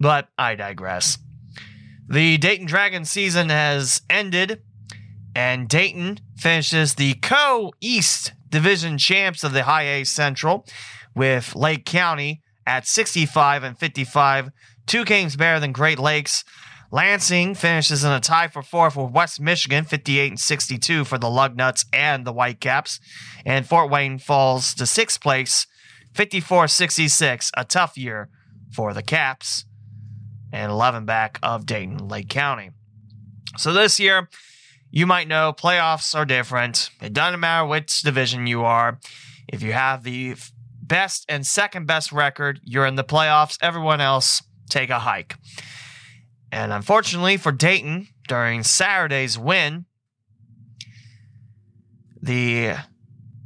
But I digress. The Dayton Dragons season has ended, and Dayton finishes the co East Division champs of the High A Central with Lake County at 65 and 55, two games better than Great Lakes. Lansing finishes in a tie for fourth with West Michigan, 58 and 62 for the Lugnuts and the Whitecaps. And Fort Wayne falls to sixth place, 54 66, a tough year for the Caps and 11 back of Dayton Lake County. So this year, you might know playoffs are different. It doesn't matter which division you are. If you have the best and second best record, you're in the playoffs. Everyone else take a hike. And unfortunately for Dayton, during Saturday's win the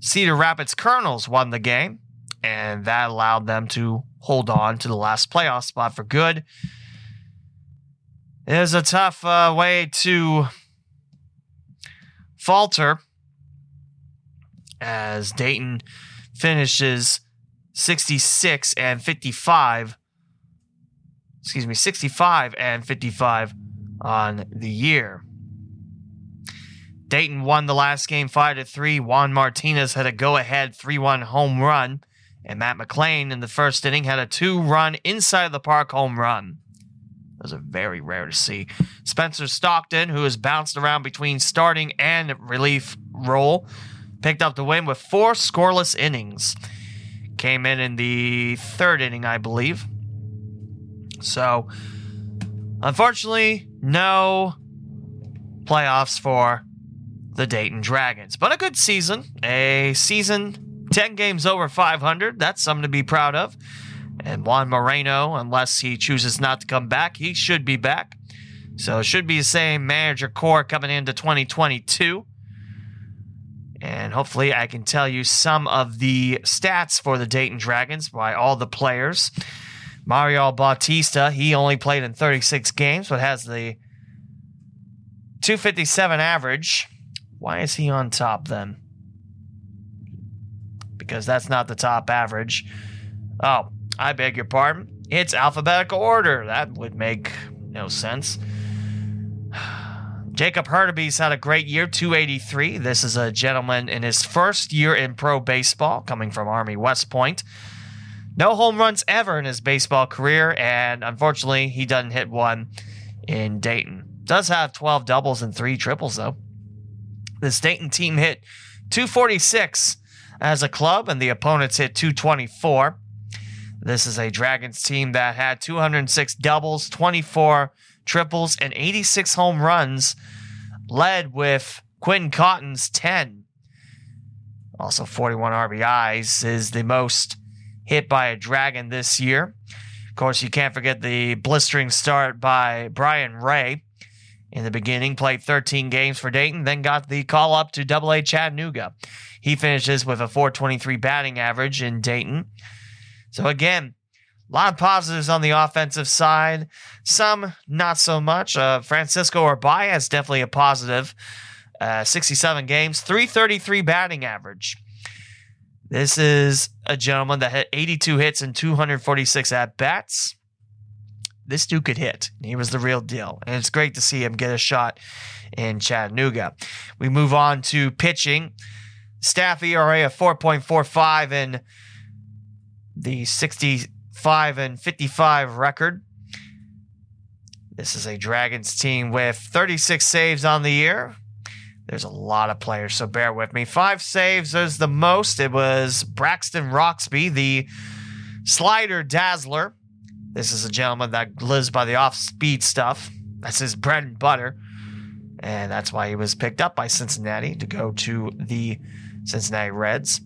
Cedar Rapids Kernels won the game, and that allowed them to hold on to the last playoff spot for good. Was a tough uh, way to falter as Dayton finishes 66 and 55. Excuse me, 65 and 55 on the year. Dayton won the last game 5 to 3. Juan Martinez had a go ahead 3 1 home run. And Matt McLean in the first inning had a two run inside the park home run. Those are very rare to see. Spencer Stockton, who has bounced around between starting and relief role, picked up the win with four scoreless innings. Came in in the third inning, I believe. So, unfortunately, no playoffs for the Dayton Dragons. But a good season. A season 10 games over 500. That's something to be proud of. And Juan Moreno, unless he chooses not to come back, he should be back. So it should be the same manager core coming into 2022. And hopefully, I can tell you some of the stats for the Dayton Dragons by all the players. Mario Bautista, he only played in 36 games, but has the 257 average. Why is he on top then? Because that's not the top average. Oh, I beg your pardon. It's alphabetical order. That would make no sense. [SIGHS] Jacob Hurtubise had a great year, 283. This is a gentleman in his first year in pro baseball, coming from Army West Point. No home runs ever in his baseball career, and unfortunately, he doesn't hit one in Dayton. Does have 12 doubles and three triples, though. This Dayton team hit 246 as a club, and the opponents hit 224. This is a Dragons team that had 206 doubles, 24 triples, and 86 home runs, led with Quinn Cotton's 10. Also, 41 RBIs is the most hit by a Dragon this year. Of course, you can't forget the blistering start by Brian Rey in the beginning, played 13 games for Dayton, then got the call up to Double A Chattanooga. He finishes with a 423 batting average in Dayton. So, again, a lot of positives on the offensive side, some not so much. Uh, Francisco Urbaez is definitely a positive. Uh, 67 games, 333 batting average. This is a gentleman that had 82 hits and 246 at bats. This dude could hit. He was the real deal. And it's great to see him get a shot in Chattanooga. We move on to pitching. Staff ERA of 4.45 and the 65 and 55 record. This is a Dragons team with 36 saves on the year, there's a lot of players, so bear with me. Five saves is the most. It was Braxton Roxby, the slider dazzler. This is a gentleman that lives by the off speed stuff. That's his bread and butter. And that's why he was picked up by Cincinnati to go to the Cincinnati Reds.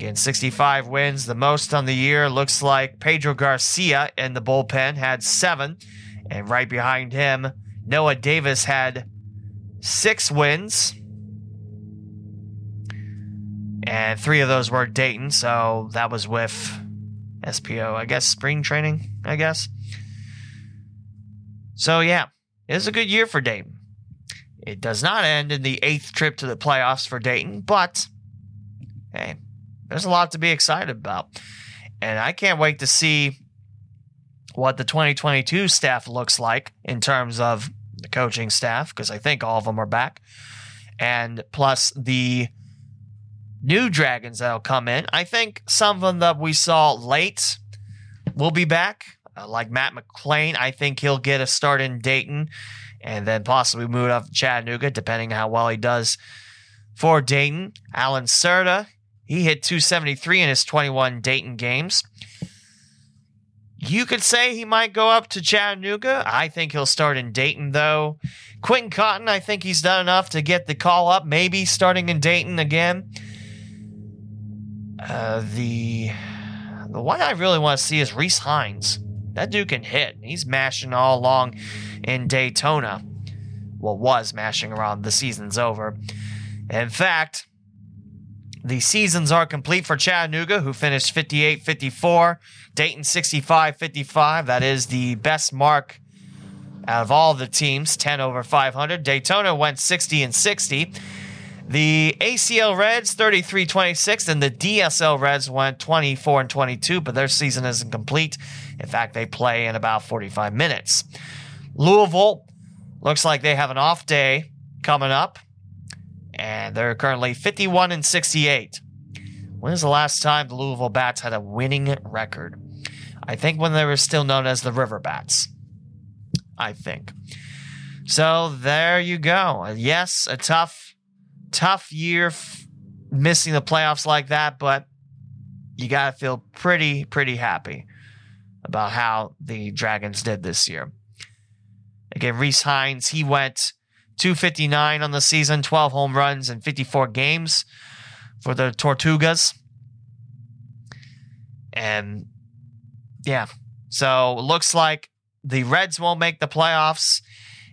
Again, 65 wins, the most on the year. Looks like Pedro Garcia in the bullpen had seven. And right behind him, Noah Davis had six wins. And three of those were Dayton, so that was with SPO, I guess, spring training, I guess. So, yeah, it was a good year for Dayton. It does not end in the eighth trip to the playoffs for Dayton, but hey, there's a lot to be excited about. And I can't wait to see what the 2022 staff looks like in terms of the coaching staff, because I think all of them are back, and plus the new Dragons that'll come in. I think some of them that we saw late will be back, uh, like Matt McLean. I think he'll get a start in Dayton and then possibly move up to Chattanooga, depending on how well he does for Dayton. Allan Cerda, he hit 273 in his 21 Dayton games. You could say he might go up to Chattanooga. I think he'll start in Dayton, though. Quentin Cotton, I think he's done enough to get the call up, maybe starting in Dayton again. Uh, the the one I really want to see is Rece Hinds. That dude can hit. He's mashing all along in Daytona. Well, was mashing around. The season's over. In fact, the seasons are complete for Chattanooga, who finished 58 54, Dayton 65 55. That is the best mark out of all the teams, 10 over 500. Daytona went 60 and 60. The ACL Reds 33 26, and the DSL Reds went 24 and 22, but their season isn't complete. In fact, they play in about 45 minutes. Louisville looks like they have an off day coming up, and they're currently 51 and 68. When is the last time the Louisville Bats had a winning record? I think when they were still known as the River Bats. I think. So there you go. Yes, a tough, tough year f- missing the playoffs like that, but you got to feel pretty, pretty happy about how the Dragons did this year. Again, Rece Hinds, he went 259 on the season, 12 home runs in 54 games for the Tortugas. And yeah, so it looks like the Reds won't make the playoffs,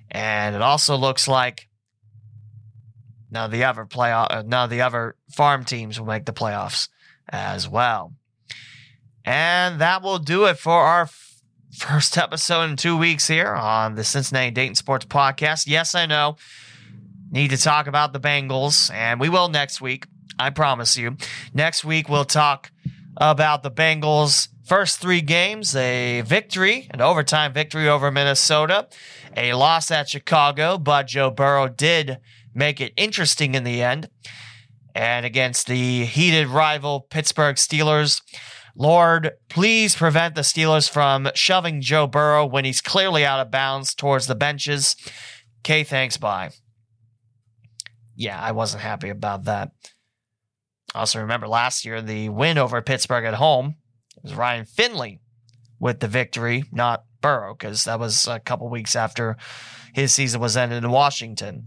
and it also looks like now the other playoff, uh, now the other farm teams will make the playoffs as well. And that will do it for our first episode in two weeks here on the Cincinnati Dayton Sports Podcast. Yes, I know. Need to talk about the Bengals, and we will next week. I promise you. Next week, we'll talk about the Bengals' first three games a victory, an overtime victory over Minnesota, a loss at Chicago, but Joe Burrow did make it interesting in the end. And against the heated rival Pittsburgh Steelers, Lord, please prevent the Steelers from shoving Joe Burrow when he's clearly out of bounds towards the benches. Okay, thanks, bye. Yeah, I wasn't happy about that. Also, remember last year, the win over Pittsburgh at home it was Ryan Finley with the victory, not Burrow, because that was a couple weeks after his season was ended in Washington.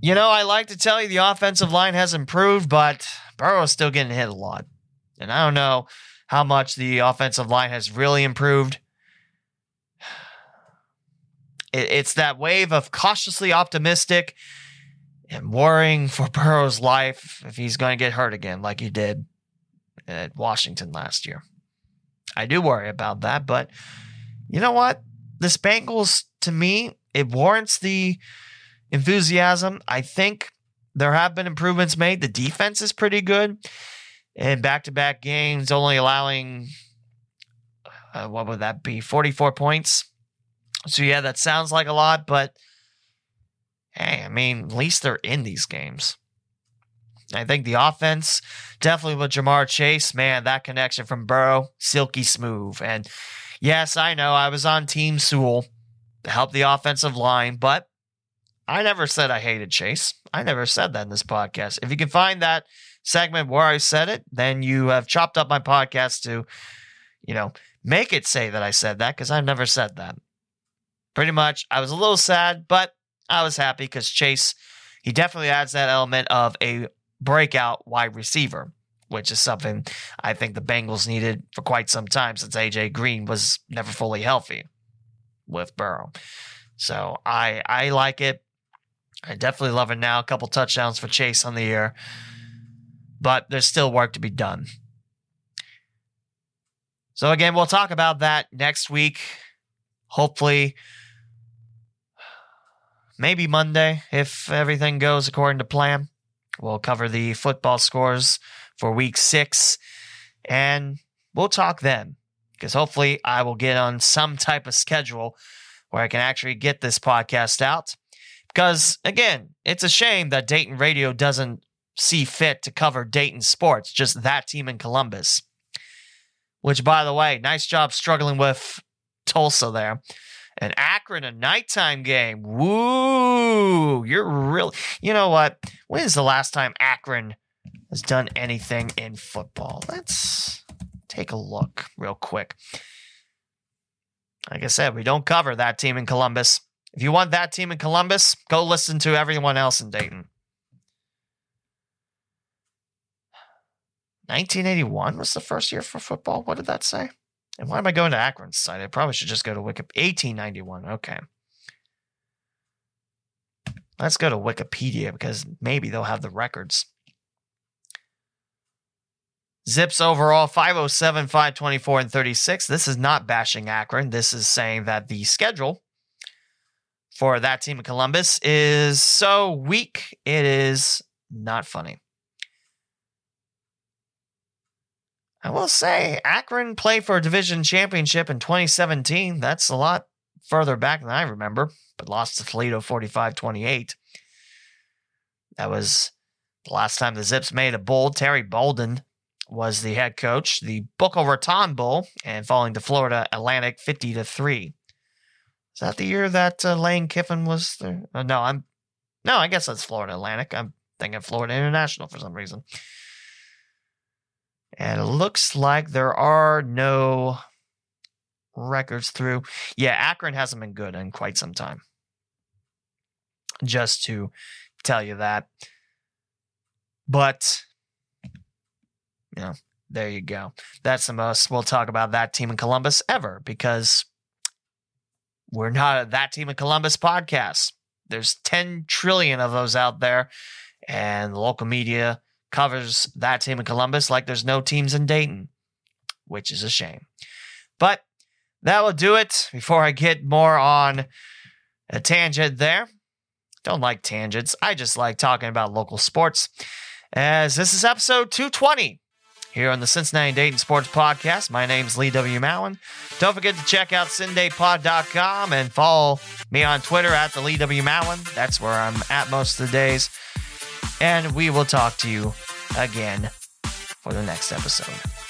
You know, I like to tell you the offensive line has improved, but Burrow's still getting hit a lot. And I don't know how much the offensive line has really improved. [SIGHS] It's that wave of cautiously optimistic and worrying for [LAUGHS] Burrow's life if he's going to get hurt again, like he did at Washington last year. I do worry about that, but you know what? This Bengals, to me, it warrants the enthusiasm. I think there have been improvements made. The defense is pretty good. And back to back games, only allowing, uh, what would that be, 44 points. So, yeah, that sounds like a lot, but hey, I mean, at least they're in these games. I think the offense, definitely with Ja'Marr Chase, man, that connection from Burrow, silky smooth. And yes, I know I was on Team Sewell to help the offensive line, but I never said I hated Chase. I never said that in this podcast. If you can find that segment where I said it, then you have chopped up my podcast to, you know, make it say that I said that because I've never said that. Pretty much, I was a little sad, but I was happy because Chase, he definitely adds that element of a breakout wide receiver, which is something I think the Bengals needed for quite some time since AJ Green was never fully healthy with Burrow. So I I like it. I definitely love it now. A couple touchdowns for Chase on the year, but there's still work to be done. So again, we'll talk about that next week. Hopefully, maybe Monday if everything goes according to plan. We'll cover the football scores for week six, and we'll talk then because hopefully I will get on some type of schedule where I can actually get this podcast out. Because again, it's a shame that Dayton Radio doesn't see fit to cover Dayton sports, just that team in Columbus. Which, by the way, nice job struggling with Tulsa there. And Akron, a nighttime game. Woo! You're really, you know what? When is the last time Akron has done anything in football? Let's take a look real quick. Like I said, we don't cover that team in Columbus. If you want that team in Columbus, go listen to everyone else in Dayton. 1981 was the first year for football. What did that say? And why am I going to Akron's site? I probably should just go to Wikipedia. 1891. Okay. Let's go to Wikipedia because maybe they'll have the records. Zips overall 507, 524, and 36. This is not bashing Akron. This is saying that the schedule for that team in Columbus is so weak, it is not funny. I will say, Akron played for a division championship in 2017. That's a lot further back than I remember, but lost to Toledo 45 28. That was the last time the Zips made a bowl. Terry Bowden was the head coach, the Boca Raton Bowl, and falling to Florida Atlantic 50 to 3. Is that the year that uh, Lane Kiffin was there? Uh, no, I'm no, I guess that's Florida Atlantic. I'm thinking Florida International for some reason. And it looks like there are no records through. Yeah, Akron hasn't been good in quite some time. Just to tell you that. But, you know, there you go. That's the most we'll talk about that team in Columbus ever because we're not a that team in Columbus podcast. There's 10 trillion of those out there, and the local media covers that team in Columbus like there's no teams in Dayton, which is a shame. But that will do it before I get more on a tangent there. Don't like tangents. I just like talking about local sports. As this is episode 220 here on the Cincinnati Dayton Sports Podcast. My name's Lee W. Mowen. Don't forget to check out CinDayPod.com and follow me on Twitter at the Lee W. Mowen. That's where I'm at most of the days. And we will talk to you again for the next episode.